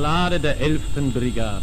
Ballade der 11. Brigade.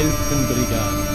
helfen, Brigade.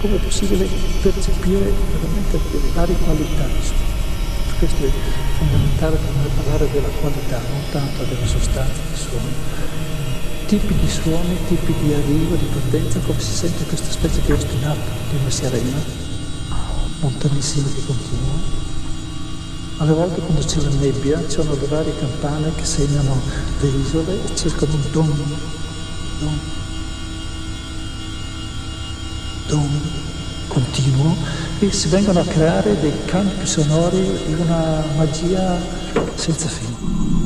Come è possibile percepire veramente le varie qualità. Questo è fondamentale per noi parlare della qualità, non tanto della sostanza dei suoni. Tipi di suoni, tipi di arrivo, di potenza, come si sente questa specie di ostinato di una sirena, lontanissima che continua. Alle volte quando c'è la nebbia ci sono le varie campane che segnano le isole e cercano un don, don, don continuo e si vengono a creare dei campi sonori di una magia senza fine.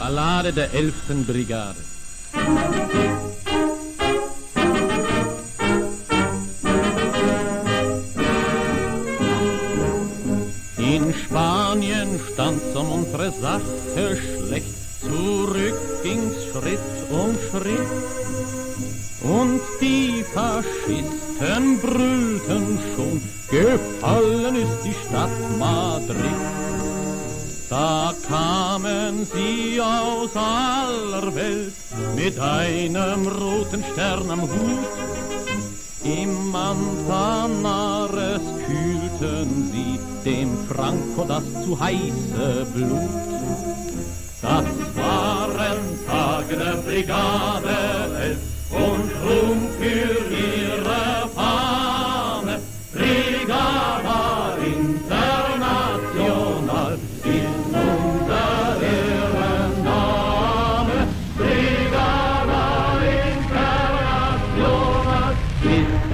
Ballade der 11. Brigade. In Spanien stand's um unsere Sache schlecht, zurück ging's Schritt um Schritt. Und die Faschisten brüllten schon, gefallen ist die Stadt Madrid. Da kamen sie aus aller Welt mit einem roten Stern am Hut. Im Manzanares kühlten sie dem Franco das zu heiße Blut. Das waren Tage der Brigade und Ruhm Yeah.